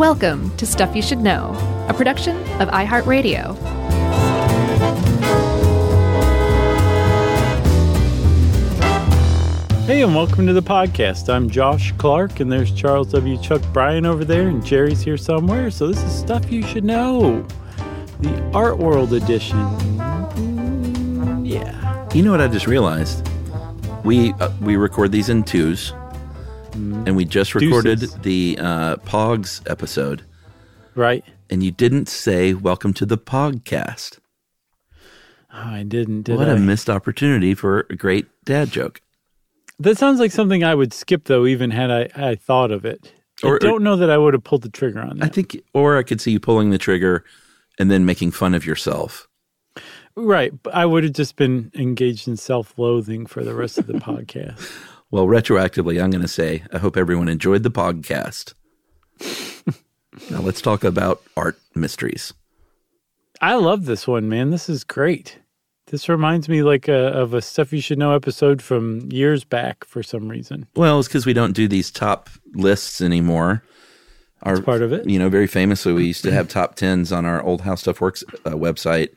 Welcome to Stuff You Should Know, a production of iHeartRadio. Hey, and welcome to the podcast. I'm Josh Clark, and there's Charles W. Chuck Bryan over there, and Jerry's here somewhere. So, this is Stuff You Should Know, the Art World edition. Mm, yeah. You know what I just realized? We uh, we record these in twos, and we just recorded Deuces. the uh, Pogs episode, Right? and you didn't say "Welcome to the Podcast." Oh, I didn't, did what I? a missed opportunity for a great dad joke. that sounds like something I would skip, though, even had I, I thought of it. Or- I don't know that I would have pulled the trigger on that. I think, or I could see you pulling the trigger and then making fun of yourself. right. But I would have just been engaged in self loathing for the rest of the podcast. Well, retroactively, I'm going to say I hope everyone enjoyed the podcast. now let's talk about art mysteries. I love this one, man. This is great. This reminds me like a, of a stuff you should know episode from years back for some reason. Well, it's because we don't do these top lists anymore. Our, That's part of it. You know, very famously, we used to have top tens on our old How Stuff Works uh, website,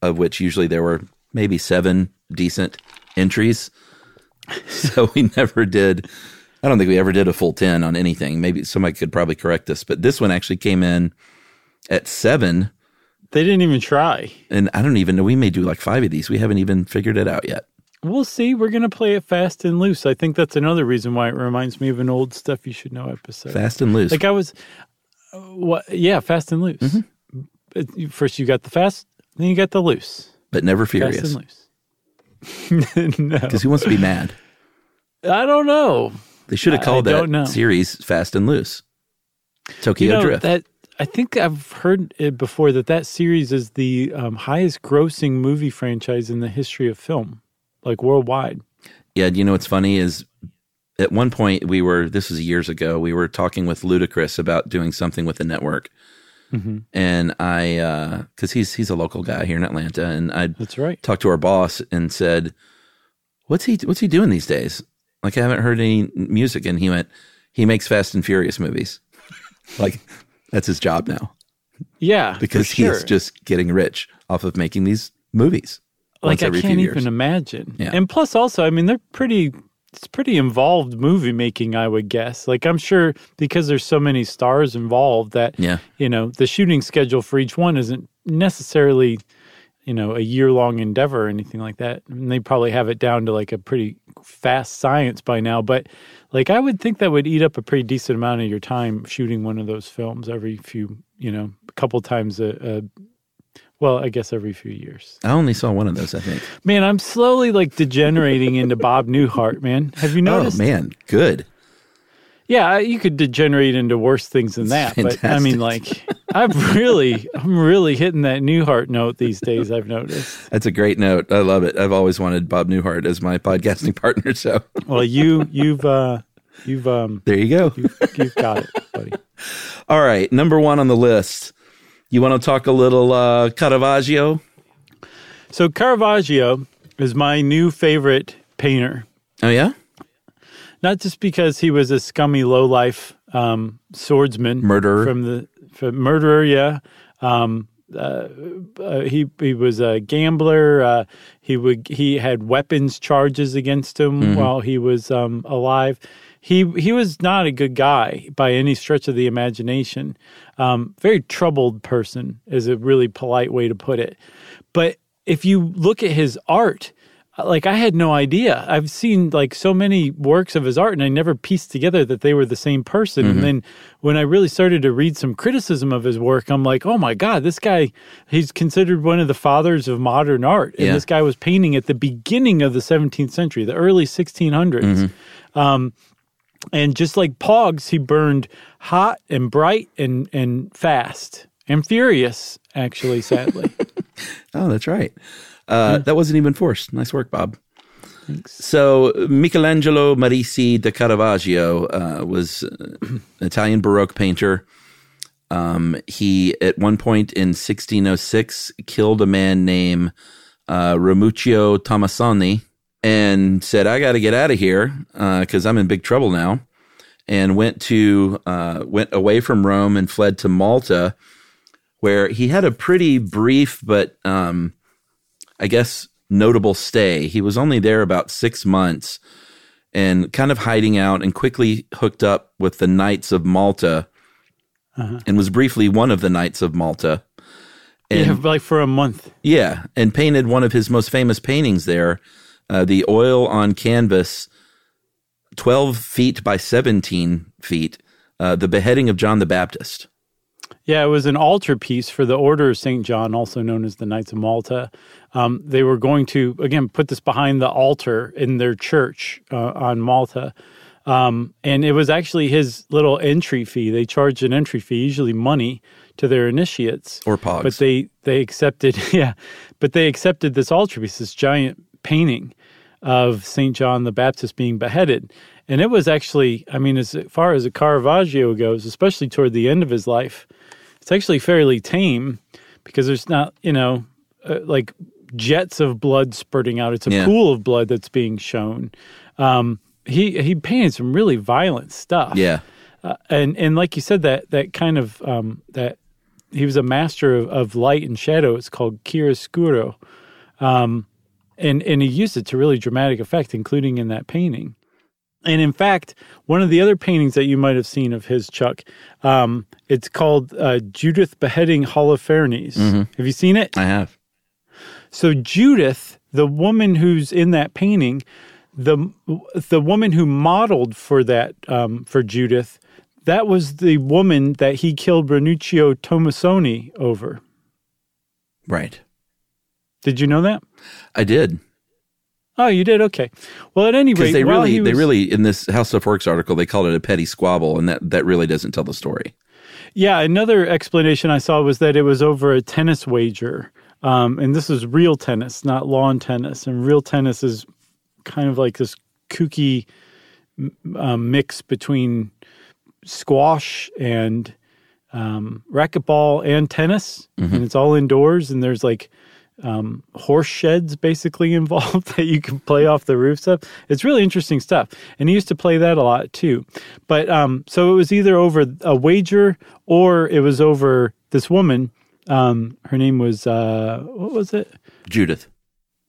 of which usually there were maybe seven decent entries. So we never did. I don't think we ever did a full ten on anything. Maybe somebody could probably correct us, but this one actually came in at seven, They didn't even try. and I don't even know. We may do like five of these. We haven't even figured it out yet. We'll see. We're going to play it fast and loose. I think that's another reason why it reminds me of an old stuff you should know episode. Fast and loose. Like I was, what? Yeah, fast and loose. Mm-hmm. First you got the fast, then you got the loose. but never Fast furious. and loose. no, Because who wants to be mad? I don't know. They should have I called don't know. that series Fast and Loose. Tokyo you know, Drift. That I think I've heard it before that that series is the um, highest grossing movie franchise in the history of film, like worldwide. yeah, you know what's funny is at one point we were this was years ago, we were talking with Ludacris about doing something with the network. Mm-hmm. And I because he's he's a local guy here in Atlanta and I That's right. talked to our boss and said, What's he what's he doing these days? Like I haven't heard any music and he went, He makes Fast and Furious movies. like that's his job now. Yeah, Because sure. he's just getting rich off of making these movies. like I can't even imagine. Yeah. And plus, also, I mean, they're pretty. It's pretty involved movie making, I would guess. Like I'm sure because there's so many stars involved that Yeah. you know the shooting schedule for each one isn't necessarily you know a year long endeavor or anything like that. And they probably have it down to like a pretty fast science by now. But like I would think that would eat up a pretty decent amount of your time shooting one of those films every few you know a couple times a. a well, I guess every few years. I only saw one of those, I think. Man, I'm slowly like degenerating into Bob Newhart, man. Have you noticed? Oh man, good. Yeah, you could degenerate into worse things than that. But I mean, like, I've really, I'm really hitting that Newhart note these days. I've noticed. That's a great note. I love it. I've always wanted Bob Newhart as my podcasting partner. So Well, you, you've, uh, you've, um, there you go. you've, you've got it, buddy. All right, number one on the list. You want to talk a little uh, Caravaggio? So Caravaggio is my new favorite painter. Oh yeah, Not just because he was a scummy lowlife um, swordsman, Murderer. from the from murderer. Yeah, um, uh, uh, he he was a gambler. Uh, he would he had weapons charges against him while he was um, alive. He he was not a good guy by any stretch of the imagination. Um, very troubled person is a really polite way to put it. But if you look at his art, like I had no idea. I've seen like so many works of his art and I never pieced together that they were the same person. And then when I really started to read some criticism of his work, I'm like, "Oh my god, this guy he's considered one of the fathers of modern art." And Yeah. this guy was painting at the beginning of the 17th century, the early 1600s. Um and just like Pogs, he burned hot and bright and and fast and furious actually sadly. Oh, that's right. Uh, That wasn't even forced. Nice work, Bob. Thanks. So Michelangelo Merisi da Caravaggio uh, was an Italian Baroque painter. Um, he at one point in 1606 killed a man named uh, Ranuccio Tommasoni and said, "I got to get out of here because I'm in big trouble now." and went to uh, went away from Rome and fled to Malta, where he had a pretty brief but um, I guess notable stay. He was only there about six months and kind of hiding out and quickly hooked up with the Knights of Malta uh-huh. and was briefly one of the Knights of Malta. And, yeah, like for a month. Yeah, and painted one of his most famous paintings there, uh, the oil on canvas, 12 feet by 17 feet, uh, the beheading of John the Baptist. Yeah, it was an altar piece for the Order of St. John, also known as the Knights of Malta. Um, they were going to, again, put this behind the altar in their church uh, on Malta. Um, and it was actually his little entry fee. They charged an entry fee, usually money, to their initiates or pogs. But they they accepted, yeah, but they accepted this altar piece, this giant painting of Saint John the Baptist being beheaded, and it was actually, I mean, as far as a Caravaggio goes, especially toward the end of his life, it's actually fairly tame because there's not, you know, uh, like jets of blood spurting out. It's a yeah. pool of blood that's being shown. Um, he he painted some really violent stuff. Yeah, uh, and and like you said, that that kind of um, that he was a master of, of light and shadow. It's called chiaroscuro, um, and and he used it to really dramatic effect, including in that painting. And in fact, one of the other paintings that you might have seen of his, Chuck, um, it's called uh, Judith beheading Holofernes. Mm-hmm. Have you seen it? I have. So Judith, the woman who's in that painting, the the woman who modeled for that um, for Judith, that was the woman that he killed Ranuccio Tommasoni over. Right. Did you know that? I did. Oh, you did. Okay. Well, at any rate, they really, was, they really in this How Stuff Works article, they called it a petty squabble, and that that really doesn't tell the story. Yeah, another explanation I saw was that it was over a tennis wager, um, and this is real tennis, not lawn tennis. And real tennis is kind of like this kooky um, mix between squash and um, racquetball and tennis, mm-hmm. and it's all indoors. And there's like um, horse sheds basically involved that you can play off the roofs of. It's really interesting stuff. And he used to play that a lot too. But um, so it was either over a wager or it was over this woman. Um, her name was, uh, what was it? Judith.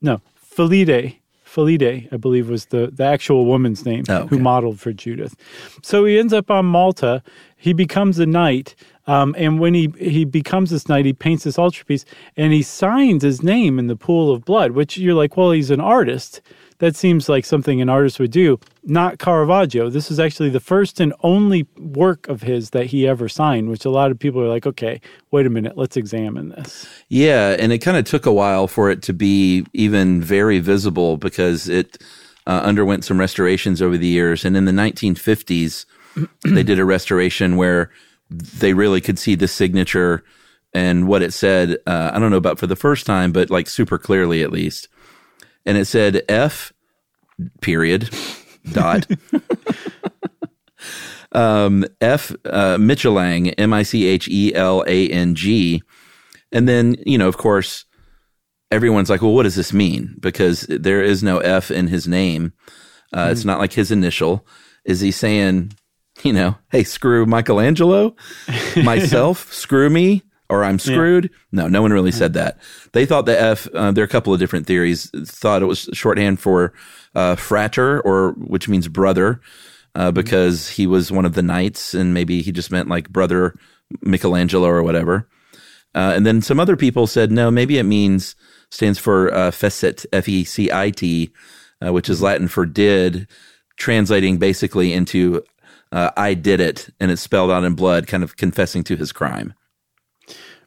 No, Fillide. Fillide, I believe, was the, the actual woman's name oh, okay. who modeled for Judith. So he ends up on Malta. He becomes a knight. Um, and when he, he becomes this knight, he paints this altarpiece and he signs his name in the pool of blood, which you're like, well, he's an artist. That seems like something an artist would do. Not Caravaggio. This is actually the first and only work of his that he ever signed, which a lot of people are like, okay, wait a minute, let's examine this. Yeah, and it kind of took a while for it to be even very visible because it uh, underwent some restorations over the years. And in the 1950s, they did a restoration where they really could see the signature and what it said. Uh, I don't know about for the first time, but like super clearly at least. And it said F period dot um, F uh, Michelang M I C H E L A N G, and then you know of course everyone's like, well, what does this mean? Because there is no F in his name. Uh, mm. It's not like his initial. Is he saying you know, hey, screw Michelangelo, myself, screw me, or I'm screwed. Yeah. No, no one really said that. They thought the F. Uh, there are a couple of different theories. Thought it was shorthand for uh, frater, or which means brother, uh, mm-hmm. because he was one of the knights, and maybe he just meant like brother Michelangelo or whatever. Uh, and then some other people said no, maybe it means stands for uh, fecit, F E C I T, uh, which is mm-hmm. Latin for did, translating basically into uh, I did it, and it's spelled out in blood, kind of confessing to his crime.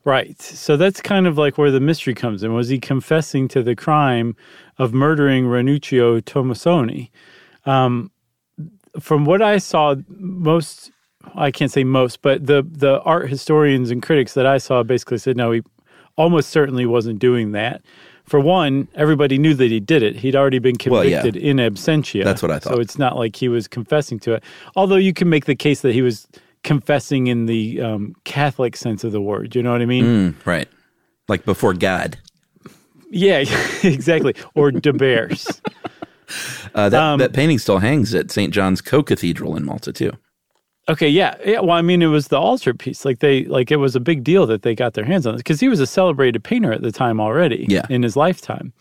Right. So that's kind of like where the mystery comes in. Was he confessing to the crime of murdering Ranuccio Tommasoni? Um, from what I saw, most I can't say most, but the the art historians and critics that I saw basically said no, he almost certainly wasn't doing that for one, everybody knew that he did it. He'd already been convicted well, yeah. in absentia. That's what I thought. So it's not like he was confessing to it. Although you can make the case that he was confessing in the um, Catholic sense of the word. You know what I mean? Mm, right. Like before God. Yeah, exactly. Or De Beers. uh, that, um, that painting still hangs at St. John's Co Cathedral in Malta, too. Okay, yeah, yeah. Well, I mean, it was the altar piece. Like they, like it was a big deal that they got their hands on this because he was a celebrated painter at the time already. Yeah. in his lifetime.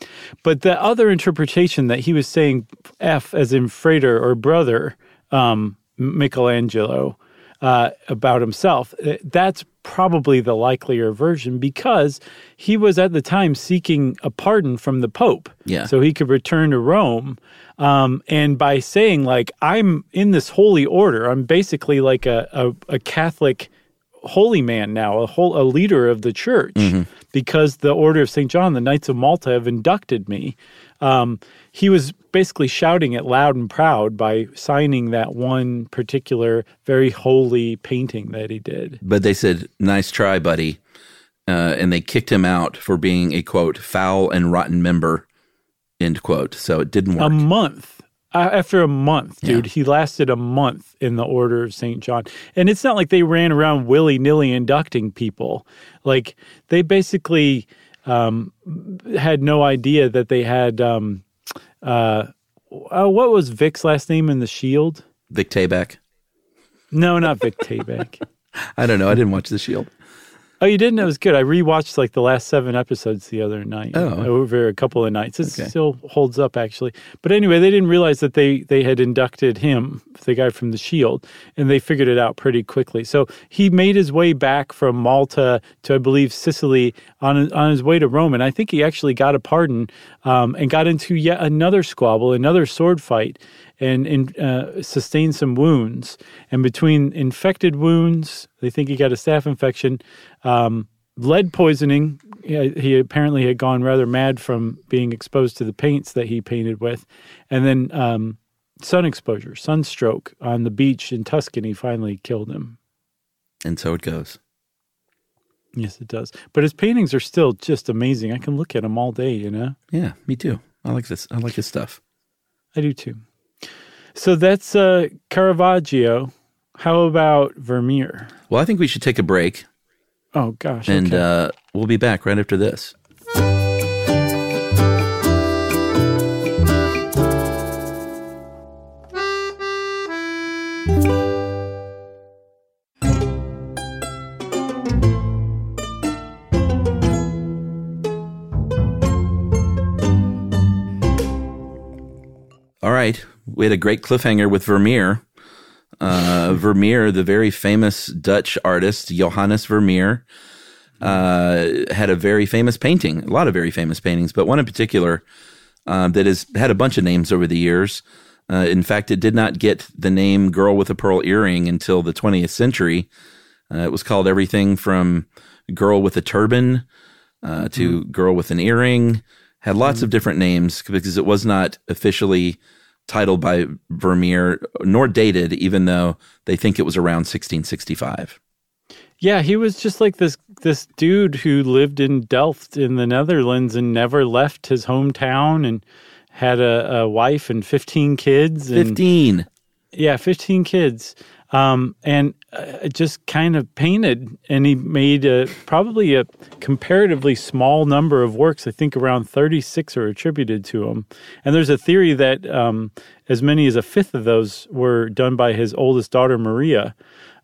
But the other interpretation that he was saying F as in Frater or brother um, Michelangelo uh, about himself. uh, That's probably the likelier version because he was at the time seeking a pardon from the Pope. Yeah. So he could return to Rome. Um, and by saying, like, I'm in this holy order, I'm basically like a, a, a Catholic holy man now, a whole a leader of the church, because the Order of St. John, the Knights of Malta, have inducted me. Um, he was basically shouting it loud and proud by signing that one particular very holy painting that he did. But they said, "Nice try, buddy," uh, and they kicked him out for being a quote foul and rotten member. End quote. So it didn't work. A month. Uh, after a month, dude, he lasted a month in the Order of St. John. And it's not like they ran around willy nilly inducting people. Like, they basically um, had no idea that they had. Um, uh, uh, what was Vic's last name in The Shield? Vic Tayback. No, not Vic Tayback. I don't know. I didn't watch The Shield. Oh, you didn't? It was good. I rewatched like the last seven episodes the other night. Oh. over a couple of nights. It Okay. still holds up actually. But anyway, they didn't realize that they they had inducted him, the guy from the Shield, and they figured it out pretty quickly. So he made his way back from Malta to I believe Sicily on on his way to Rome, and I think he actually got a pardon um, and got into yet another squabble, another sword fight. And, and uh, sustained some wounds. And between infected wounds, they think he got a staph infection, um, lead poisoning. He, he apparently had gone rather mad from being exposed to the paints that he painted with, and then um, sun exposure, sunstroke on the beach in Tuscany finally killed him. And so it goes. Yes, it does. But his paintings are still just amazing. I can look at them all day. You know, Yeah, me too. I like this. I like his stuff. I do too. So that's uh, Caravaggio. How about Vermeer? Well, I think we should take a break, Oh gosh, and okay. uh, we'll be back right after this. All right, we had a great cliffhanger with Vermeer. Uh, Vermeer, the very famous Dutch artist Johannes Vermeer, uh, had a very famous painting, a lot of very famous paintings, but one in particular uh, that has had a bunch of names over the years. Uh, in fact, it did not get the name "Girl with a Pearl Earring" until the 20th century. Uh, it was called everything from "Girl with a Turban" uh, to "Girl with an Earring." Had lots of different names because it was not officially titled by Vermeer nor dated, even though they think it was around 1665. Yeah, he was just like this this dude who lived in Delft in the Netherlands and never left his hometown and had a, a wife and 15 kids and 15. yeah, 15 kids. Um, and uh, just kind of painted and he made a, probably a comparatively small number of works. I think around 36 are attributed to him. And there's a theory that um, as many as a fifth of those were done by his oldest daughter, Maria.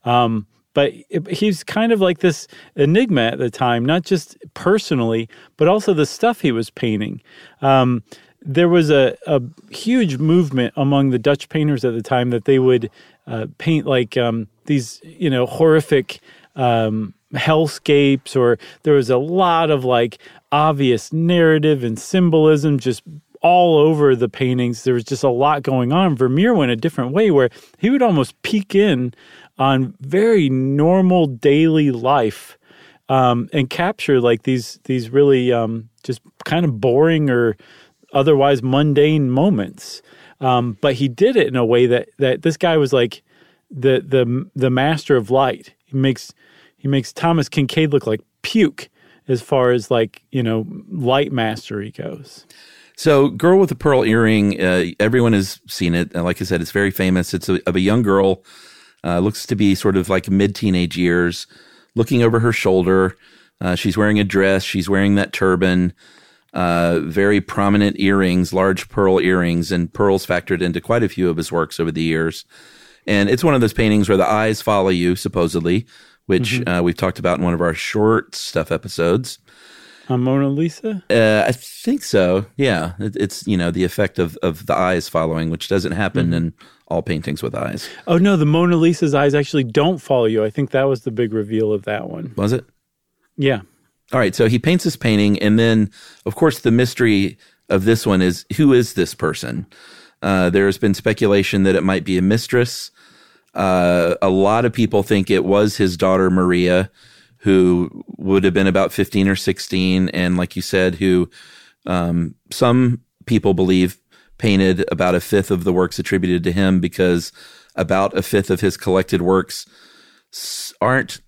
Um, but he's kind of like this enigma at the time, not just personally, but also the stuff he was painting. Um, there was a, a huge movement among the Dutch painters at the time that they would uh, paint like um, these, you know, horrific um, hellscapes, or there was a lot of like obvious narrative and symbolism just all over the paintings. There was just a lot going on. Vermeer went a different way where he would almost peek in on very normal daily life um, and capture like these these really um, just kind of boring or otherwise mundane moments. Um, but he did it in a way that that this guy was like the the the master of light. He makes he makes Thomas Kinkade look like puke as far as like you know light mastery goes. So, Girl with a Pearl Earring, uh, everyone has seen it. Like I said, it's very famous. It's a, of a young girl, uh, looks to be sort of like mid teenage years, looking over her shoulder. Uh, she's wearing a dress, she's wearing that turban, uh, very prominent earrings, large pearl earrings, and pearls factored into quite a few of his works over the years. And it's one of those paintings where the eyes follow you, supposedly, which Mm-hmm. uh, we've talked about in one of our short stuff episodes. A Mona Lisa? Uh, I think so. Yeah, it, it's you know the effect of of the eyes following, which doesn't happen Mm-hmm. in all paintings with eyes. Oh no, the Mona Lisa's eyes actually don't follow you. I think that was the big reveal of that one. Was it? Yeah. All right, so he paints this painting, and then, of course, the mystery of this one is who is this person? Uh, there's been speculation that it might be a mistress. Uh, a lot of people think it was his daughter Maria, who would have been about 15 or 16, and like you said, who um, some people believe painted about a fifth of the works attributed to him because about a fifth of his collected works aren't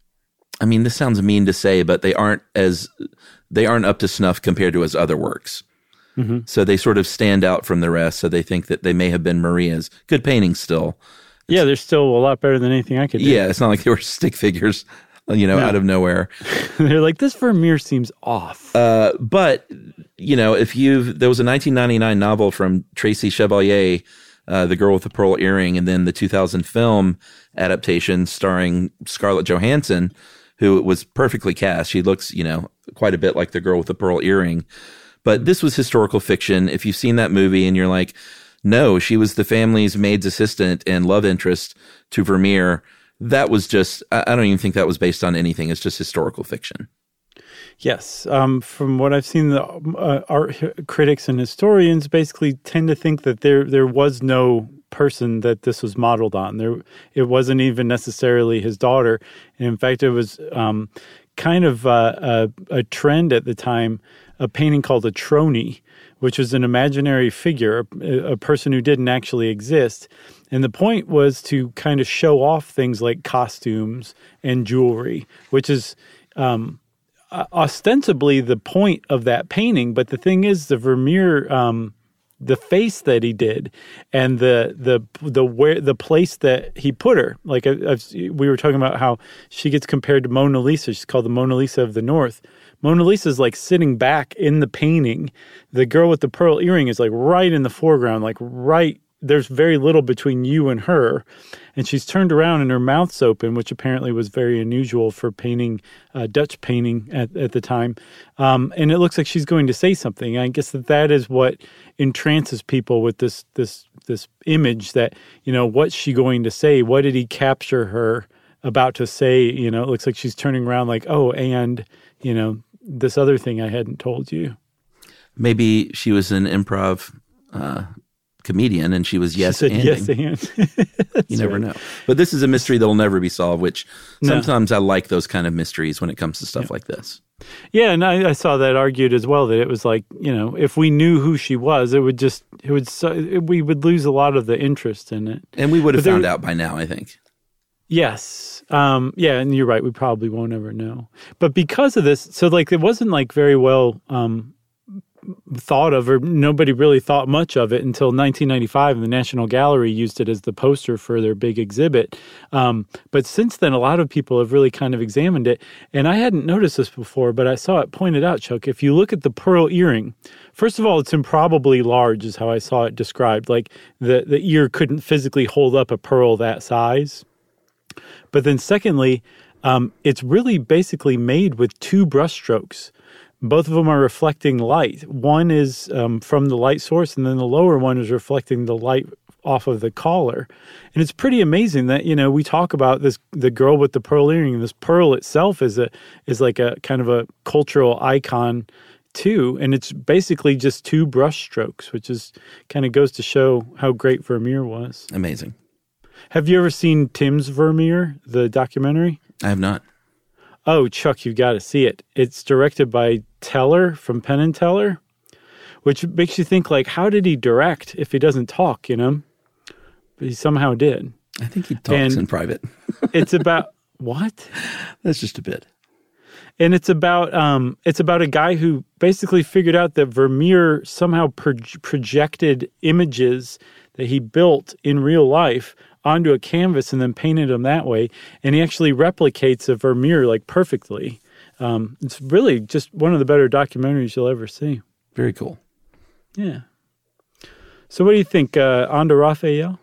I mean, this sounds mean to say, but they aren't as they aren't up to snuff compared to his other works. So they sort of stand out from the rest. So they think that they may have been Maria's good paintings still. Yeah, they're still a lot better than anything I could do. Yeah, it's not like they were stick figures, you know, out of nowhere. they're like, this Vermeer seems off. Uh, but you know, if you've there was a 1999 novel from Tracy Chevalier, uh, The Girl with the Pearl Earring, and then the 2000 film adaptation starring Scarlett Johansson, who was perfectly cast. She looks, you know, quite a bit like the girl with the pearl earring. But this was historical fiction. If you've seen that movie and you're like, no, she was the family's maid's assistant and love interest to Vermeer. That was just, I don't even think that was based on anything. It's just historical fiction. Yes, um, from what I've seen, the uh, art critics and historians basically tend to think that there there was no person that this was modeled on. There, it wasn't even necessarily his daughter. And in fact, it was um, kind of uh, a, a trend at the time, a painting called a tronie, which was an imaginary figure, a, a person who didn't actually exist. And the point was to kind of show off things like costumes and jewelry, which is ostensibly the point of that painting, but the thing is, the Vermeer, um, the face that he did, and the the the where the place that he put her. Like I've, we were talking about how she gets compared to Mona Lisa. She's called the Mona Lisa of the North. Mona Lisa is like sitting back in the painting. The girl with the pearl earring is like right in the foreground, like right there's very little between you and her. And she's turned around and her mouth's open, which apparently was very unusual for painting, uh, Dutch painting at, at the time. Um, and it looks like she's going to say something. I guess that that is what entrances people with this, this, this image that, you know, what's she going to say? What did he capture her about to say? You know, it looks like she's turning around like, oh, and, you know, this other thing I hadn't told you. Maybe she was an improv uh, comedian and she was yes Said and yes, and. you never know. But this is a mystery that'll never be solved, which sometimes I like those kind of mysteries when it comes to stuff like this. Yeah, and I, I saw that argued as well that it was like you know if we knew who she was, it would just it would it, we would lose a lot of the interest in it. And we would have But there found were- out by now, I think. Yes, um, yeah, and you're right. We probably won't ever know. But because of this, so like it wasn't like very well um, thought of, or nobody really thought much of it until 1995, and the National Gallery used it as the poster for their big exhibit. Um, but since then, a lot of people have really kind of examined it, and I hadn't noticed this before, but I saw it pointed out, Chuck. If you look at the pearl earring, first of all, it's improbably large, is how I saw it described. Like the the ear couldn't physically hold up a pearl that size. But then, secondly, um, it's really basically made with two brushstrokes. Both of them are reflecting light. One is um, from the light source, and then the lower one is reflecting the light off of the collar. And it's pretty amazing that you know we talk about this the girl with the pearl earring. This pearl itself is a is like a kind of a cultural icon too, and it's basically just two brush strokes, which is kind of goes to show how great Vermeer was. Amazing. Have you ever seen Tim's Vermeer, the documentary? I have not. Oh, Chuck, you've got to see it. It's directed by Teller from Penn and Teller, which makes you think like, how did he direct if he doesn't talk? You know, but he somehow did. I think he talks And- in private. It's about what? That's just a bit. and it's about um, it's about a guy who basically figured out that Vermeer somehow proj- projected images that he built in real life onto a canvas and then painted them that way, and he actually replicates a Vermeer like perfectly. Um, it's really just one of the better documentaries you'll ever see. Very cool. Yeah. So, what do you think, uh, on to Raphael?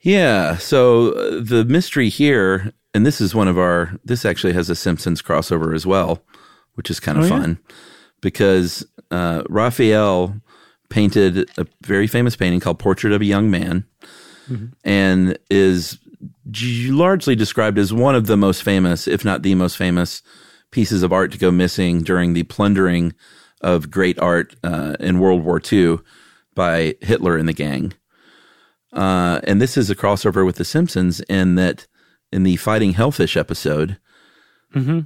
Yeah. So uh, the mystery here, and this is one of our, this actually has a Simpsons crossover as well, which is kind of Oh, yeah? fun because uh, Raphael painted a very famous painting called Portrait of a Young Man and is largely described as one of the most famous, if not the most famous, pieces of art to go missing during the plundering of great art uh, in World War II by Hitler and the gang. Uh, and this is a crossover with The Simpsons in that in the Fighting Hellfish episode,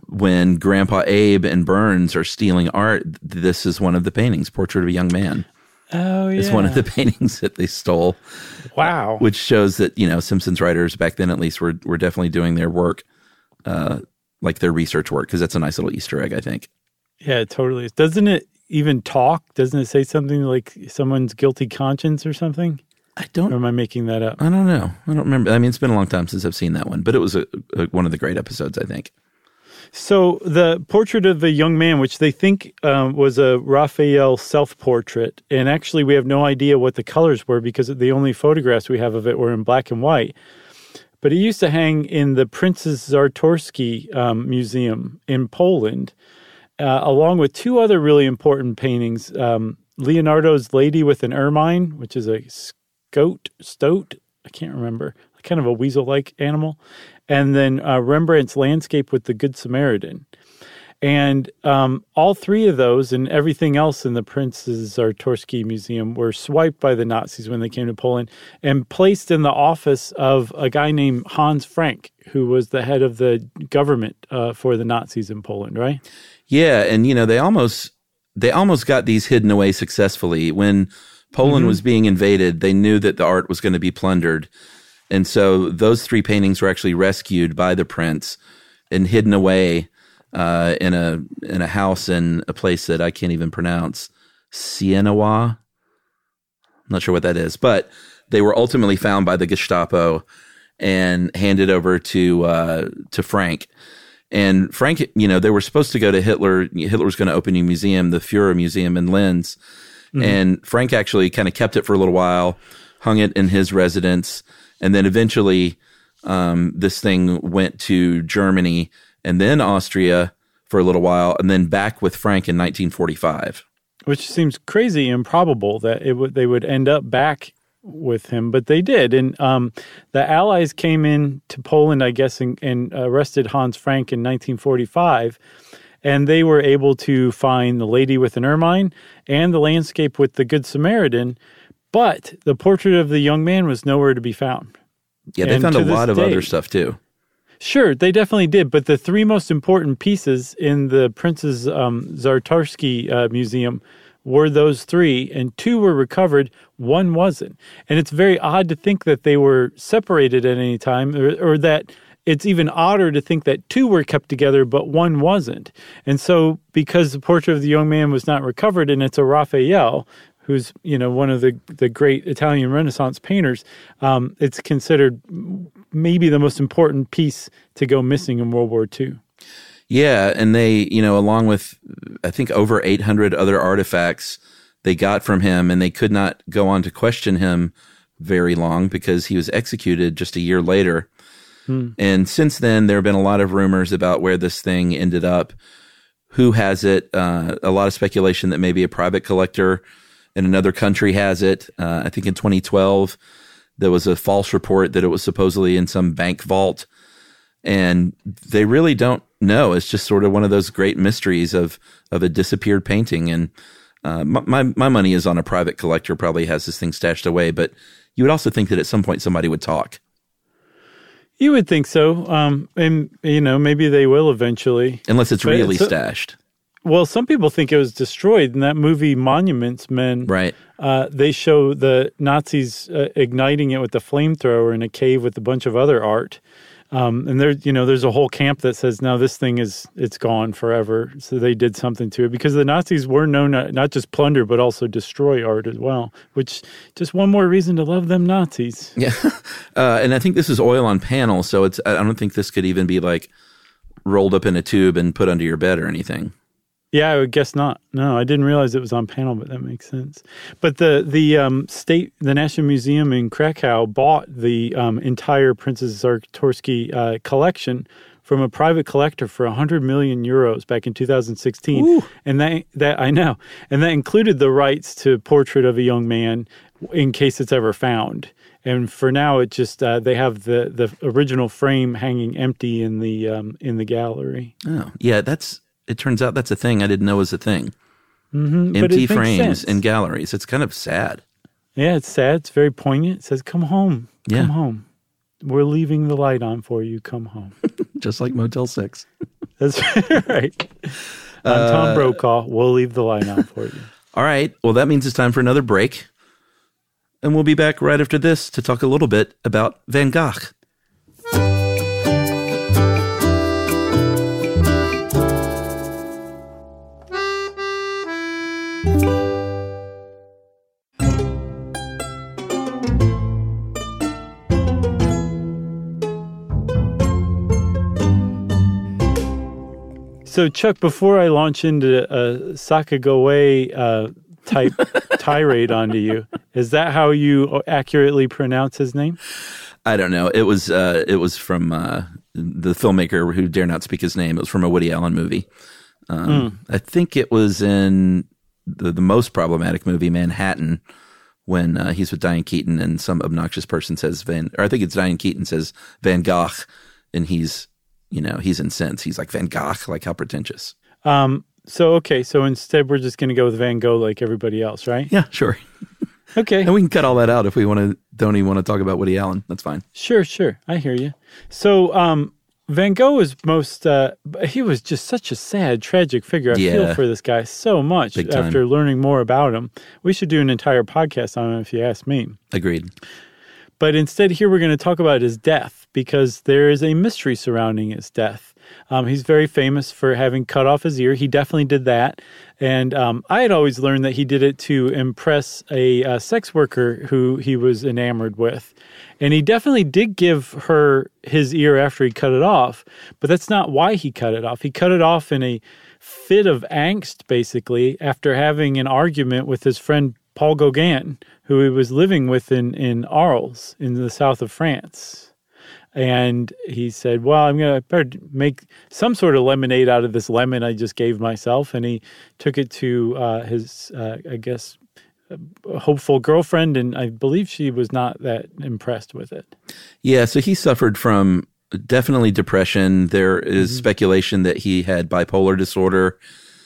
when Grandpa Abe and Burns are stealing art, this is one of the paintings, Portrait of a Young Man. Oh yeah. It's one of the paintings that they stole wow. which shows that you know Simpsons writers back then at least were were definitely doing their work, uh, like their research work because that's a nice little Easter egg, I think. Yeah, totally. Doesn't it even talk? Doesn't it say something like someone's guilty conscience or something? I don't, am I making that up? I don't know, I don't remember. I mean, it's been a long time since I've seen that one, but it was a, a, one of the great episodes, I think. So the portrait of the young man, which they think um, was a Raphael self-portrait, and actually we have no idea what the colors were because the only photographs we have of it were in black and white. But it used to hang in the Princess Czartoryski um, Museum in Poland, uh, along with two other really important paintings: um, Leonardo's Lady with an Ermine, which is a scout, stoat, I can't remember, kind of a weasel-like animal, and then uh, Rembrandt's landscape with the Good Samaritan. And um, all three of those and everything else in the Prince's Czartoryski Museum were swiped by the Nazis when they came to Poland and placed in the office of a guy named Hans Frank, who was the head of the government uh, for the Nazis in Poland, right? Yeah, and you know they almost they almost got these hidden away successfully when Poland was being invaded. They knew that the art was going to be plundered, and so those three paintings were actually rescued by the prince and hidden away uh, in a in a house in a place that I can't even pronounce, Sieniawa. I'm not sure what that is, but they were ultimately found by the Gestapo and handed over to uh, to Frank. And Frank, you know, they were supposed to go to Hitler. Hitler was going to open a museum, the Fuhrer Museum in Linz. And Frank actually kind of kept it for a little while, hung it in his residence. And then eventually, um, this thing went to Germany and then Austria for a little while, and then back with Frank in 1945. Which seems crazy improbable that it would they would end up back with him, but they did. And um, the Allies came in to Poland, I guess, and, and arrested Hans Frank in 1945. And they were able to find the lady with an ermine and the landscape with the Good Samaritan, but the portrait of the young man was nowhere to be found. Yeah, they And found a lot of day- other stuff too. Sure, they definitely did. But the three most important pieces in the Prince's um, Czartoryski uh, Museum were those three, and two were recovered, one wasn't. And it's very odd to think that they were separated at any time, or, or that it's even odder to think that two were kept together, but one wasn't. And so, because the portrait of the young man was not recovered, and it's a Raphael, who's you know one of the the great Italian Renaissance painters, um, it's considered maybe the most important piece to go missing in World War II. Yeah, and they, you know, along with I think over 800 other artifacts they got from him, and they could not go on to question him very long because he was executed just a year later. And since then, there have been a lot of rumors about where this thing ended up, who has it, uh, a lot of speculation that maybe a private collector in another country has it. Uh, I think in 2012, there was a false report that it was supposedly in some bank vault and they really don't know. It's just sort of one of those great mysteries of of a disappeared painting. And uh, my, my my money is on a private collector probably has this thing stashed away, but you would also think that at some point somebody would talk. You would think so, um, and you know maybe they will eventually. Unless it's But really it's stashed, Well, some people think it was destroyed in that movie Monuments Men. right? Uh, they show the Nazis uh, igniting it with a flamethrower in a cave with a bunch of other art. Um, and there's, you know, there's a whole camp that says now this thing is it's gone forever. So they did something to it because the Nazis were known to not just plunder but also destroy art as well. Which just one more reason to love them Nazis. Yeah, uh, and I think this is oil on panel, so it's I don't think this could even be like rolled up in a tube and put under your bed or anything. Yeah, I would guess not. No, I didn't realize it was on panel, but that makes sense. But the the um, state, the National Museum in Krakow bought the um, entire Princess Czartoryski uh, collection from a private collector for 100 million euros back in 2016 Ooh. and that that I know and that included the rights to portrait of a young man in case it's ever found and for now it just uh, they have the the original frame hanging empty in the um, in the gallery Oh, yeah. That's. It turns out that's a thing I didn't know was a thing. mm-hmm. Empty frames in galleries. It's kind of sad. yeah it's sad it's very poignant it says come home Yeah. come home we're leaving the light on for you come home Just like Motel Six. that's right I'm Uh, Tom Brokaw we'll leave the light on for you All right. Well, that means it's time for another break. And we'll be back right after this to talk a little bit about Van Gogh. So, Chuck, before I launch into a Sakagoe uh, type tirade onto you, is that how you accurately pronounce his name? I don't know. It was uh, it was from uh, the filmmaker who dare not speak his name. It was from a Woody Allen movie. Um, I think it was in the, the most problematic movie, Manhattan, when uh, he's with Diane Keaton and some obnoxious person says Van, or I think it's Diane Keaton says Van Gogh, and he's you know he's incensed. He's like Van Gogh, like how pretentious. Um, so, okay, so instead we're just going to go with Van Gogh like everybody else, right? Yeah, sure. Okay, And we can cut all that out if we want to. Don't even want to talk about Woody Allen. That's fine. sure, sure. I hear you. So, um, Van Gogh was most, uh, he was just such a sad, tragic figure. I Yeah. feel for this guy so much after learning more about him. We should do an entire podcast on him if you ask me. Agreed. But instead, here we're going to talk about his death because there is a mystery surrounding his death. Um, he's very famous for having cut off his ear. He definitely did that. And um, I had always learned that he did it to impress a, uh sex worker who he was enamored with. And he definitely did give her his ear after he cut it off, but that's not why he cut it off. He cut it off in a fit of angst, basically, after having an argument with his friend Paul Gauguin, who he was living with in, in Arles in the south of France. And he said, Well, I'm going to better make some sort of lemonade out of this lemon I just gave myself. And he took it to uh, his, uh, I guess, uh, hopeful girlfriend. And I believe she was not that impressed with it. Yeah, so he suffered from definitely depression. There is speculation that he had bipolar disorder.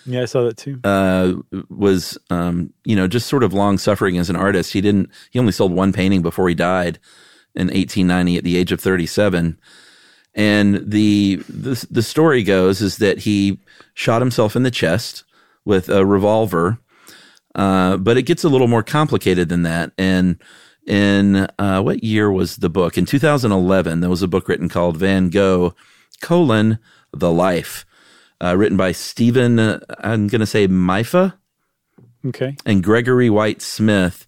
Yeah, I saw that too. Uh, was um, you know just sort of long suffering as an artist. He didn't. He only sold one painting before he died in 1890 at the age of 37. And the the the story goes is that he shot himself in the chest with a revolver. Uh, but it gets a little more complicated than that. And in uh, what year was the book? In 2011, there was a book written called Van Gogh: colon the Life, uh, written by Steven. Uh, I'm going to say Maifa Okay. and Gregory White Smith.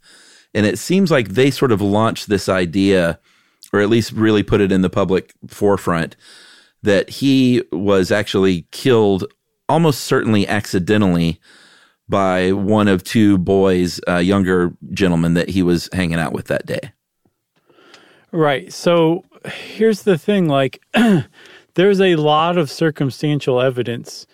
And it seems like they sort of launched this idea, or at least really put it in the public forefront, that he was actually killed almost certainly accidentally by one of two boys, uh, younger gentlemen that he was hanging out with that day. Right. So here's the thing like, there's a lot of circumstantial evidence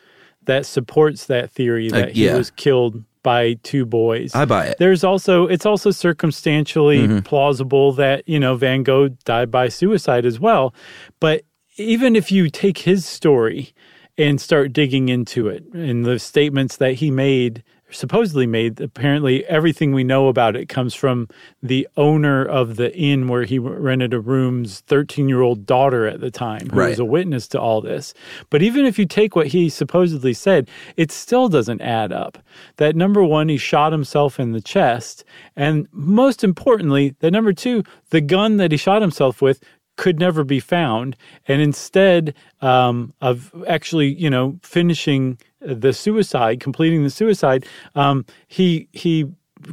that supports that theory that he yeah. was killed by two boys. I buy it. There's also it's also circumstantially Mm-hmm. plausible that you know Van Gogh died by suicide as well. But even if you take his story and start digging into it and the statements that he made supposedly made apparently everything we know about it comes from the owner of the inn where he rented a room's 13 year old daughter at the time who Right. was a witness to all this. But even if you take what he supposedly said it still doesn't add up. That number one he shot himself in the chest and most importantly that number two the gun that he shot himself with could never be found. And instead um, of actually you know finishing the suicide completing the suicide um, he he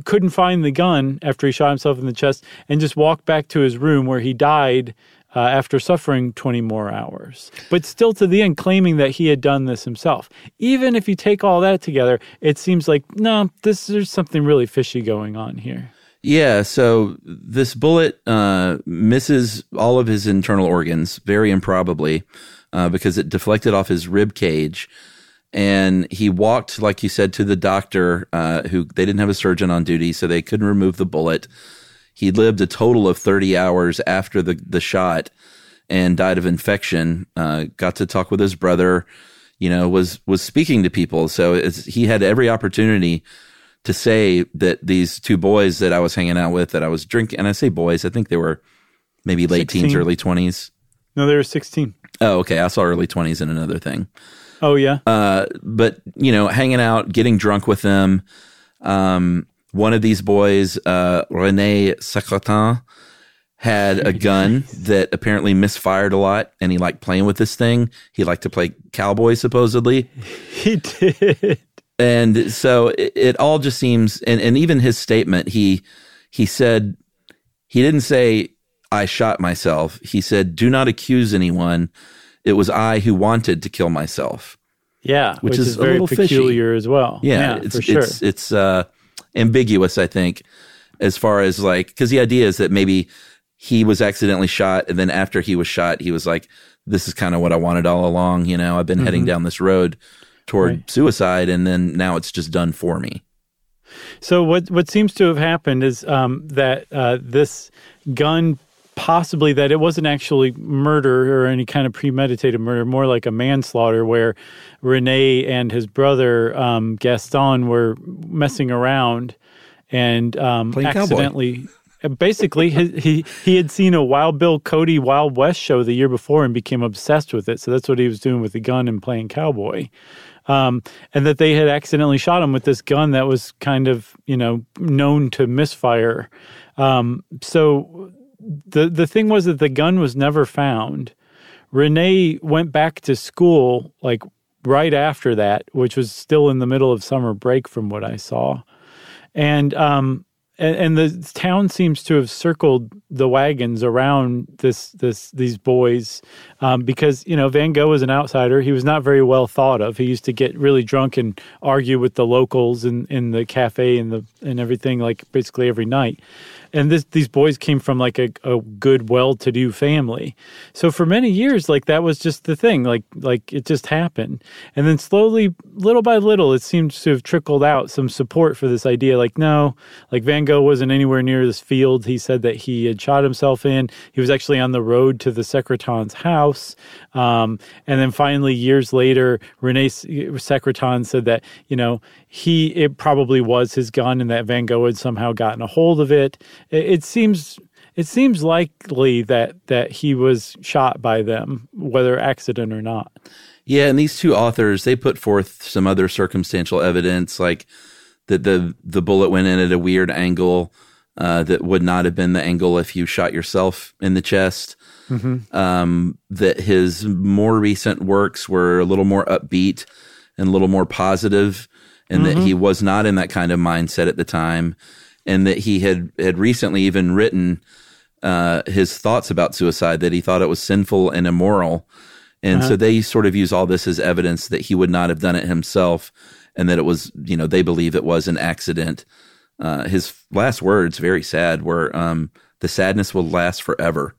couldn't find the gun after he shot himself in the chest and just walked back to his room where he died uh, after suffering 20 more hours, but still to the end claiming that he had done this himself. Even if you take all that together, it seems like, no, this there's something really fishy going on here. Yeah, so this bullet uh, misses all of his internal organs, very improbably, uh, because it deflected off his rib cage. And he walked, like you said, to the doctor, uh, who they didn't have a surgeon on duty, so they couldn't remove the bullet. He lived a total of 30 hours after the, the shot and died of infection. Uh, got to talk with his brother, you know, was, was speaking to people. So he had every opportunity to say that these two boys that I was hanging out with, that I was drinking, and I say boys, I think they were maybe late 16. teens, early 20s. No, they were 16. Oh, okay. I saw early 20s in another thing. Oh, yeah. Uh, but, you know, hanging out, getting drunk with them. Um, one of these boys, uh, Rene Secretan, had a gun that apparently misfired a lot and he liked playing with this thing. He liked to play cowboy, supposedly. He did. And so it, it all just seems, and, and even his statement, he, he said, he didn't say, I shot myself. He said, do not accuse anyone. It was I who wanted to kill myself. Yeah, which, which is, is, very peculiar fishy. as well. Yeah, yeah it's, for sure. It's, it's uh, ambiguous, I think, as far as like, because the idea is that maybe he was accidentally shot, and then after he was shot, he was like, "This is kind of what I wanted all along." You know, I've been mm-hmm. heading down this road toward right. suicide, and then now it's just done for me. So what what seems to have happened is um, that uh, this gun possibly that it wasn't actually murder or any kind of premeditated murder, more like a manslaughter where Rene and his brother um, Gaston were messing around and um, accidentally. Cowboy. Basically, he, he he had seen a Wild Bill Cody Wild West show the year before and became obsessed with it. So that's what he was doing with the gun and playing cowboy. Um, and that they had accidentally shot him with this gun that was kind of you know known to misfire. Um, so the the thing was that the gun was never found. Rene went back to school like right after that, which was still in the middle of summer break, from what I saw, and um, and, and the town seems to have circled the wagons around this this these boys um, because you know Van Gogh was an outsider. He was not very well thought of. He used to get really drunk and argue with the locals in, in the cafe and the and everything like basically every night and this these boys came from like a, a good well-to-do family. So for many years like that was just the thing like like it just happened. And then slowly little by little it seems to have trickled out some support for this idea like no like van gogh wasn't anywhere near this field he said that he had shot himself in. He was actually on the road to the secretan's house. Um, and then finally years later rene secretan said that you know he it probably was his gun and that Van Gogh had somehow gotten a hold of it. It, it seems it seems likely that that he was shot by them, whether accident or not. Yeah, and these two authors they put forth some other circumstantial evidence, like that the the bullet went in at a weird angle uh, that would not have been the angle if you shot yourself in the chest. Mm-hmm. Um, that his more recent works were a little more upbeat and a little more positive and mm-hmm. that he was not in that kind of mindset at the time, and that he had had recently even written uh, his thoughts about suicide that he thought it was sinful and immoral, and uh-huh. so they sort of use all this as evidence that he would not have done it himself, and that it was you know they believe it was an accident. Uh, his last words, very sad, were um, "the sadness will last forever."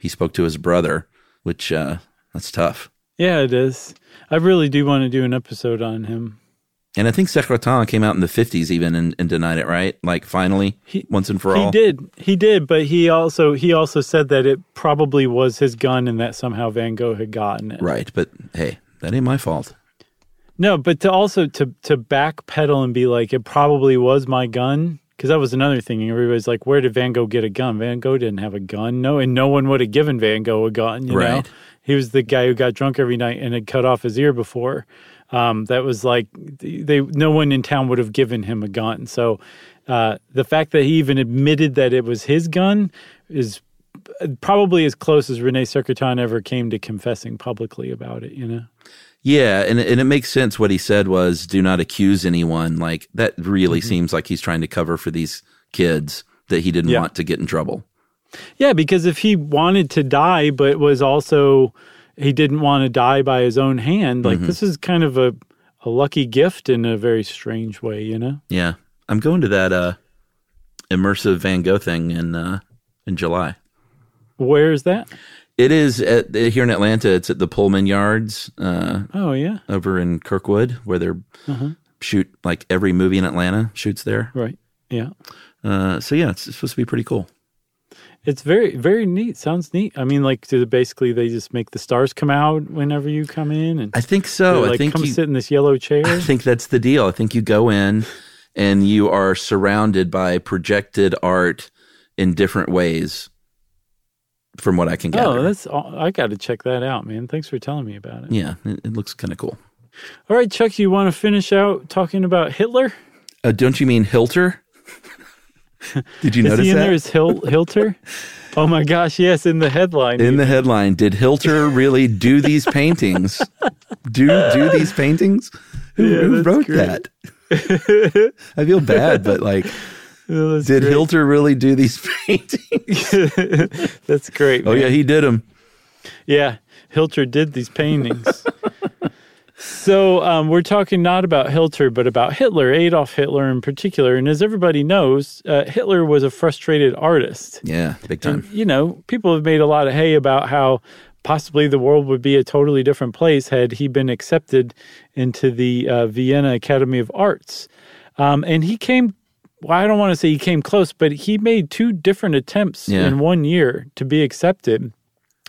He spoke to his brother, which uh, that's tough. Yeah, it is. I really do want to do an episode on him. And I think Secretan came out in the 50s even and, and denied it, right? Like finally, he, once and for he all. He did. He did, but he also he also said that it probably was his gun and that somehow Van Gogh had gotten it. Right, but hey, that ain't my fault. No, but to also to to backpedal and be like it probably was my gun because that was another thing. Everybody's like, "Where did Van Gogh get a gun? Van Gogh didn't have a gun. No, and no one would have given Van Gogh a gun. You right. know, he was the guy who got drunk every night and had cut off his ear before. Um, that was like they no one in town would have given him a gun. So uh, the fact that he even admitted that it was his gun is probably as close as Rene Secretan ever came to confessing publicly about it. You know. Yeah, and and it makes sense. What he said was, "Do not accuse anyone." Like that really mm-hmm. seems like he's trying to cover for these kids that he didn't yeah. want to get in trouble. Yeah, because if he wanted to die, but was also he didn't want to die by his own hand, like this is kind of a a lucky gift in a very strange way, you know. Yeah, I'm going to that uh, immersive Van Gogh thing in uh, in July. Where is that? It is at, here in Atlanta. It's at the Pullman Yards uh, Oh yeah, over in Kirkwood, where they're shoot like every movie in Atlanta shoots there. right. Yeah, Uh, so yeah, it's supposed to be pretty cool. It's very very neat. Sounds neat. I mean, like do basically they just make the stars come out whenever you come in, and I think so. like I think come you, sit in this yellow chair. I think that's the deal. I think you go in and you are surrounded by projected art in different ways. From what I can gather. Oh, that's all, I got to check that out, man. Thanks for telling me about it. yeah, it, it looks kind of cool. All right, Chuck, you want to finish out talking about Hitler? Uh, don't you mean Hilter? Did you Is notice he in that? there as Hil- Hilter? oh my gosh, yes, in the headline. in the headline, did Hilter really do these paintings? do do these paintings? Who, Yeah, who wrote great. that? I feel bad, but like, Oh, did great. Hilter really do these paintings? That's great. Oh yeah, he did them. Yeah, Hilter did these paintings. So um, we're talking not about Hilter, but about Hitler, Adolf Hitler in particular. And as everybody knows, uh, Hitler was a frustrated artist. Yeah, big time. you know, people have made a lot of hay about how possibly the world would be a totally different place had he been accepted into the uh, Vienna Academy of Arts. Um, and he came, well, I don't want to say he came close, but he made two different attempts Yeah. in one year to be accepted.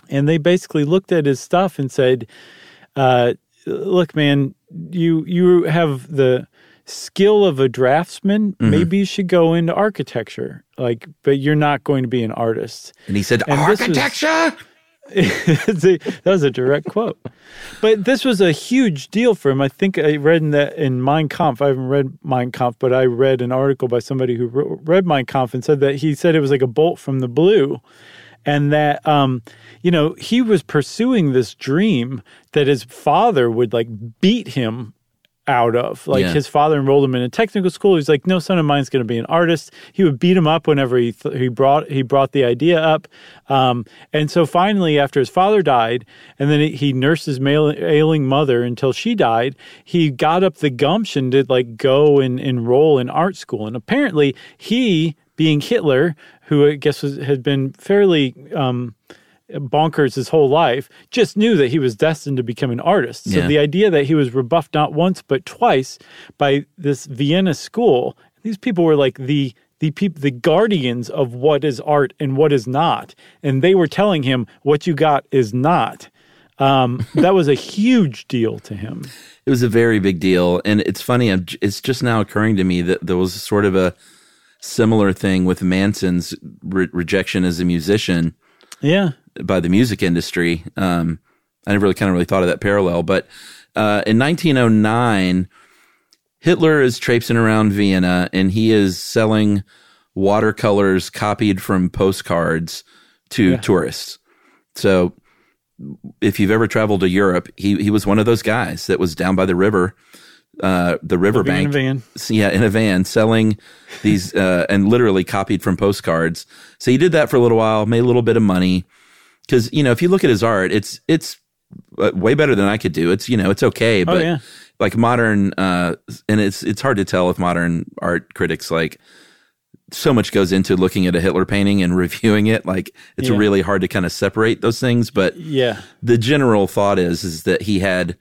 And they basically looked at his stuff and said, uh, look, man, you you have the skill of a draftsman. Mm-hmm. Maybe you should go into architecture. Like, but you're not going to be an artist. And he said, And architecture. That was a direct quote. But this was a huge deal for him. I think I read in that in Mein Kampf. I haven't read Mein Kampf, but I read an article by somebody who read Mein Kampf and said that he said it was like a bolt from the blue, and that um, you know he was pursuing this dream that his father would like beat him out of. Like Yeah. his father enrolled him in a technical school. He's like, no son of mine's going to be an artist. He would beat him up whenever he th- he brought he brought the idea up. Um, and so finally, after his father died, and then he, nursed his ailing mother until she died, he got up the gumption to like go and enroll in art school. And apparently, he being Hitler, who I guess was, had been fairly um, bonkers his whole life, just knew that he was destined to become an artist. So Yeah. the idea that he was rebuffed not once but twice by this Vienna school, these people were like the the people the guardians of what is art and what is not, and they were telling him what you got is not. Um, that was a huge deal to him. It was a very big deal, and it's funny. I'm, it's just now occurring to me that there was sort of a similar thing with Manson's re- rejection as a musician Yeah, by the music industry. Um, I never really kind of really thought of that parallel, but uh, in 1909, Hitler is traipsing around Vienna and he is selling watercolors copied from postcards to tourists. So, if you've ever traveled to Europe, he he was one of those guys that was down by the river, uh, the Being in a riverbank, van. yeah, in a van selling these uh, and literally copied from postcards. So he did that for a little while, made a little bit of money. Because you know, if you look at his art, it's it's uh, way better than I could do. It's you know, it's okay, but yeah. like modern, uh, and it's it's hard to tell if modern art critics like so much goes into looking at a Hitler painting and reviewing it. Like it's Yeah. really hard to kind of separate those things. But Yeah, the general thought is is that he had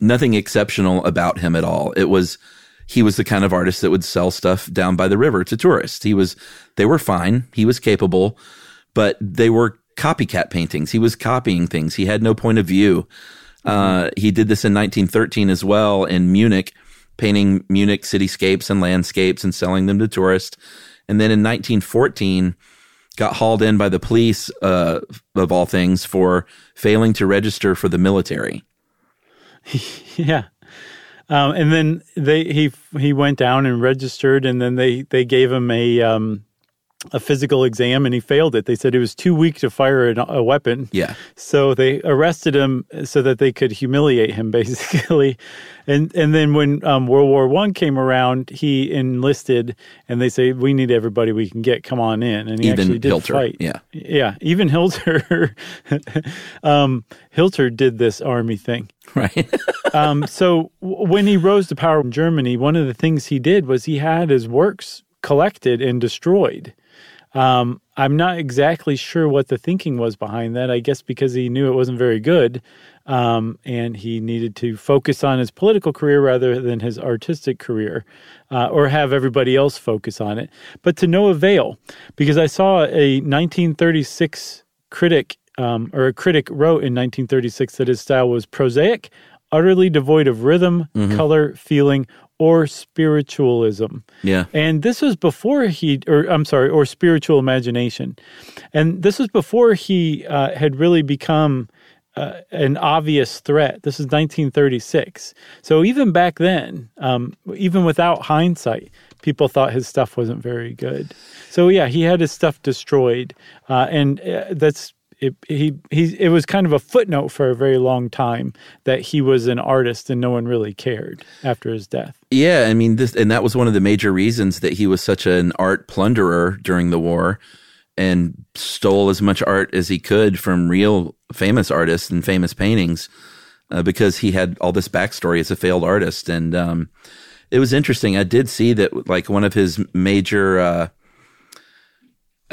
nothing exceptional about him at all. It was he was the kind of artist that would sell stuff down by the river to tourists. He was they were fine. He was capable, but they were copycat paintings. He was copying things. He had no point of view. Uh, he did this in 1913 as well in Munich, painting Munich cityscapes and landscapes and selling them to tourists. And then in 1914, got hauled in by the police, uh, of all things, for failing to register for the military. Yeah. Um, and then they he he went down and registered, and then they they gave him a um, a physical exam and he failed it. They said he was too weak to fire a, a weapon. Yeah. So they arrested him so that they could humiliate him, basically. And and then when um, World War One came around, he enlisted, and they say we need everybody we can get. Come on in, and he Even actually did Hilter, fight. yeah. yeah. Even Hilter, um, Hilter did this army thing. Right. Um, so w- when he rose to power in Germany, one of the things he did was he had his works collected and destroyed. Um, I'm not exactly sure what the thinking was behind that. I guess because he knew it wasn't very good, um, and he needed to focus on his political career rather than his artistic career, uh, or have everybody else focus on it. But to no avail, because I saw a 1936 critic, um, or a critic wrote in 1936 that his style was prosaic, utterly devoid of rhythm, color, feeling, or spiritualism. Yeah. And this was before he, or I'm sorry, or spiritual imagination. And this was before he uh, had really become uh, an obvious threat. This is 1936. So even back then, um, even without hindsight, people thought his stuff wasn't very good. So yeah, he had his stuff destroyed. Uh, and uh, that's, it, he he it was kind of a footnote for a very long time that he was an artist and no one really cared after his death. Yeah, I mean this and that was one of the major reasons that he was such an art plunderer during the war and stole as much art as he could from real famous artists and famous paintings uh, because he had all this backstory as a failed artist and um, it was interesting. I did see that like one of his major uh,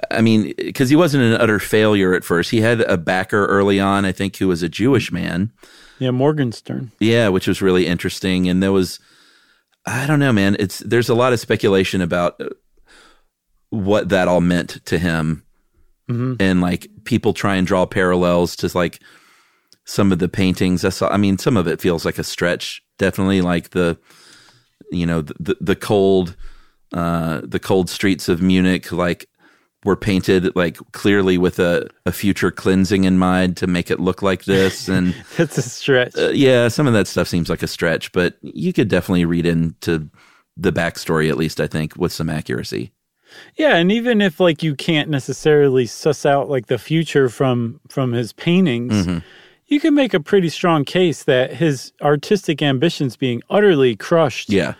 I mean, because he wasn't an utter failure at first. He had a backer early on, I think, who was a Jewish man. Yeah, Morgenstern. Yeah, which was really interesting. And there was, I don't know, man. It's there's a lot of speculation about uh, what that all meant to him, and like people try and draw parallels to like some of the paintings. I saw. I mean, some of it feels like a stretch. Definitely, like the, you know, the the, the cold, uh, the cold streets of Munich, like were painted like clearly with a, a future cleansing in mind to make it look like this and That's a stretch. uh, yeah, some of that stuff seems like a stretch, but you could definitely read into the backstory at least. I think with some accuracy. Yeah, and even if like you can't necessarily suss out like the future from from his paintings, Mm-hmm. you can make a pretty strong case that his artistic ambitions being utterly crushed Yeah,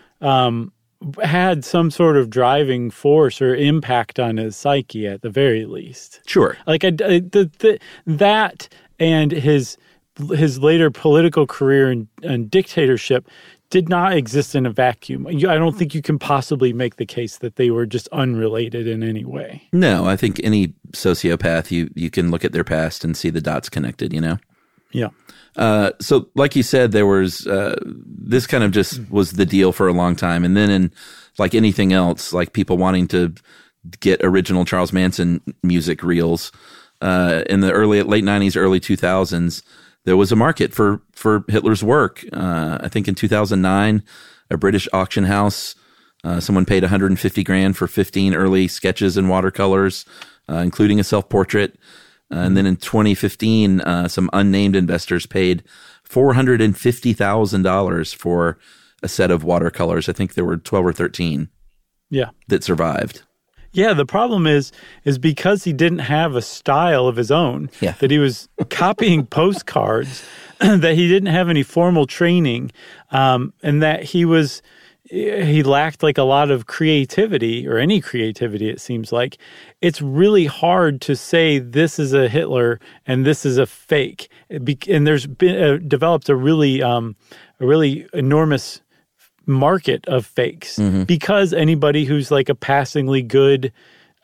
had some sort of driving force or impact on his psyche at the very least. sure. Like I, I- the, the that and his his later political career and, and dictatorship did not exist in a vacuum. You, I don't think you can possibly make the case that they were just unrelated in any way. No, I think any sociopath you you can look at their past and see the dots connected. You know. Yeah. Uh, so, like you said, there was uh, this kind of just was the deal for a long time, and then in like anything else, like people wanting to get original Charles Manson music reels uh, in the early late '90s, early 2000s, there was a market for for Hitler's work. Uh, I think in 2009, a British auction house, uh, someone paid 150 grand for 15 early sketches and watercolors, uh, including a self portrait. Uh, and then in 2015, uh, some unnamed investors paid $450,000 for a set of watercolors. I think there were 12 or 13 Yeah. that survived. Yeah, the problem is is because he didn't have a style of his own, Yeah. that he was copying postcards, that he didn't have any formal training, um, and that he was he lacked like a lot of creativity or any creativity it seems like. It's really hard to say this is a hitler and this is a fake and there's been uh, developed a really um, a really enormous market of fakes because anybody who's like a passingly good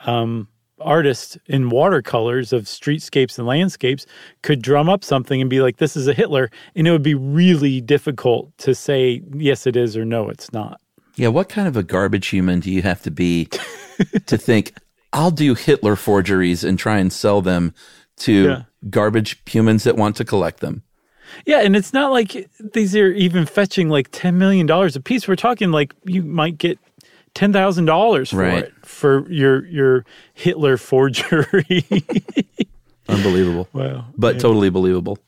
um, artist in watercolors of streetscapes and landscapes could drum up something and be like, this is a Hitler. And it would be really difficult to say, yes, it is, or no, it's not. Yeah, what kind of a garbage human do you have to be to think, I'll do Hitler forgeries and try and sell them to Yeah. garbage humans that want to collect them? Yeah, and it's not like these are even fetching like $10 million a piece. We're talking like you might get $10,000 for Right. it for your your Hitler forgery. Unbelievable. wow. But totally believable.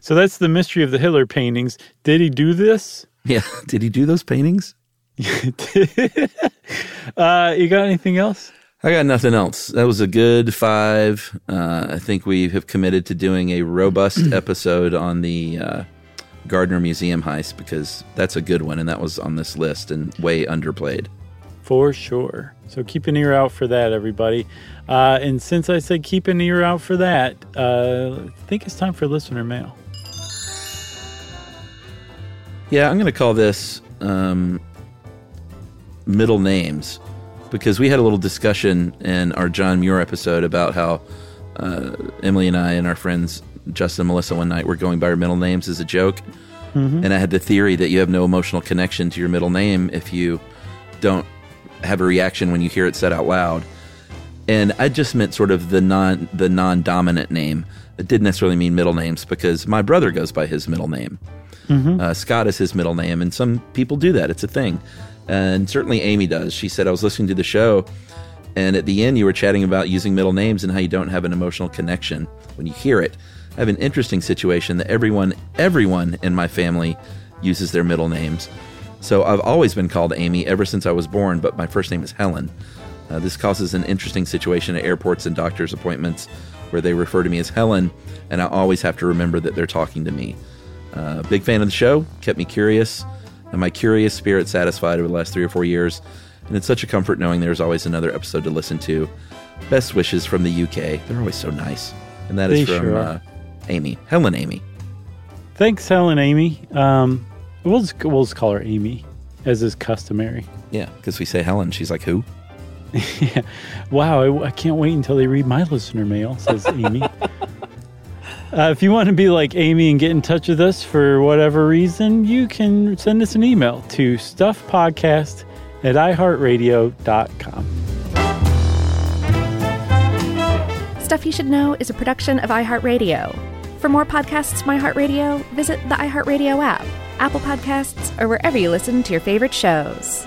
So that's the mystery of the Hitler paintings. Did he do this? Yeah. Did he do those paintings? Uh, you got anything else? I got nothing else. That was a good five. Uh, I think we have committed to doing a robust episode on the uh, Gardner Museum heist because that's a good one, and that was on this list and way underplayed. For sure. So keep an ear out for that, everybody. Uh, and since I said keep an ear out for that, uh, I think it's time for listener mail. Yeah, I'm going to call this um, middle names because we had a little discussion in our John Muir episode about how uh, Emily and I and our friends Justin and Melissa one night were going by our middle names as a joke. Mm-hmm. And I had the theory that you have no emotional connection to your middle name if you don't have a reaction when you hear it said out loud. And I just meant sort of the non the non dominant name. It didn't necessarily mean middle names because my brother goes by his middle name. Mm-hmm. Uh, Scott is his middle name, and some people do that. It's a thing. And certainly Amy does. She said, I was listening to the show, and at the end, you were chatting about using middle names and how you don't have an emotional connection when you hear it. I have an interesting situation that everyone, everyone in my family uses their middle names. So I've always been called Amy ever since I was born, but my first name is Helen. Uh, this causes an interesting situation at airports and doctor's appointments where they refer to me as Helen, and I always have to remember that they're talking to me. Uh, big fan of the show, kept me curious, and my curious spirit satisfied over the last three or four years. And it's such a comfort knowing there's always another episode to listen to. Best wishes from the UK. They're always so nice. And that is They from sure uh, Amy, Helen Amy. Thanks, Helen Amy. Um, we'll, just, we'll just call her Amy, as is customary. Yeah, because we say Helen. She's like, who? yeah. Wow, I, I can't wait until they read my listener mail, says Amy. Uh, if you want to be like Amy and get in touch with us for whatever reason, you can send us an email to stuffpodcast at iheartradio.com. Stuff You Should Know is a production of iHeartRadio. For more podcasts from iHeartRadio, visit the iHeartRadio app, Apple Podcasts, or wherever you listen to your favorite shows.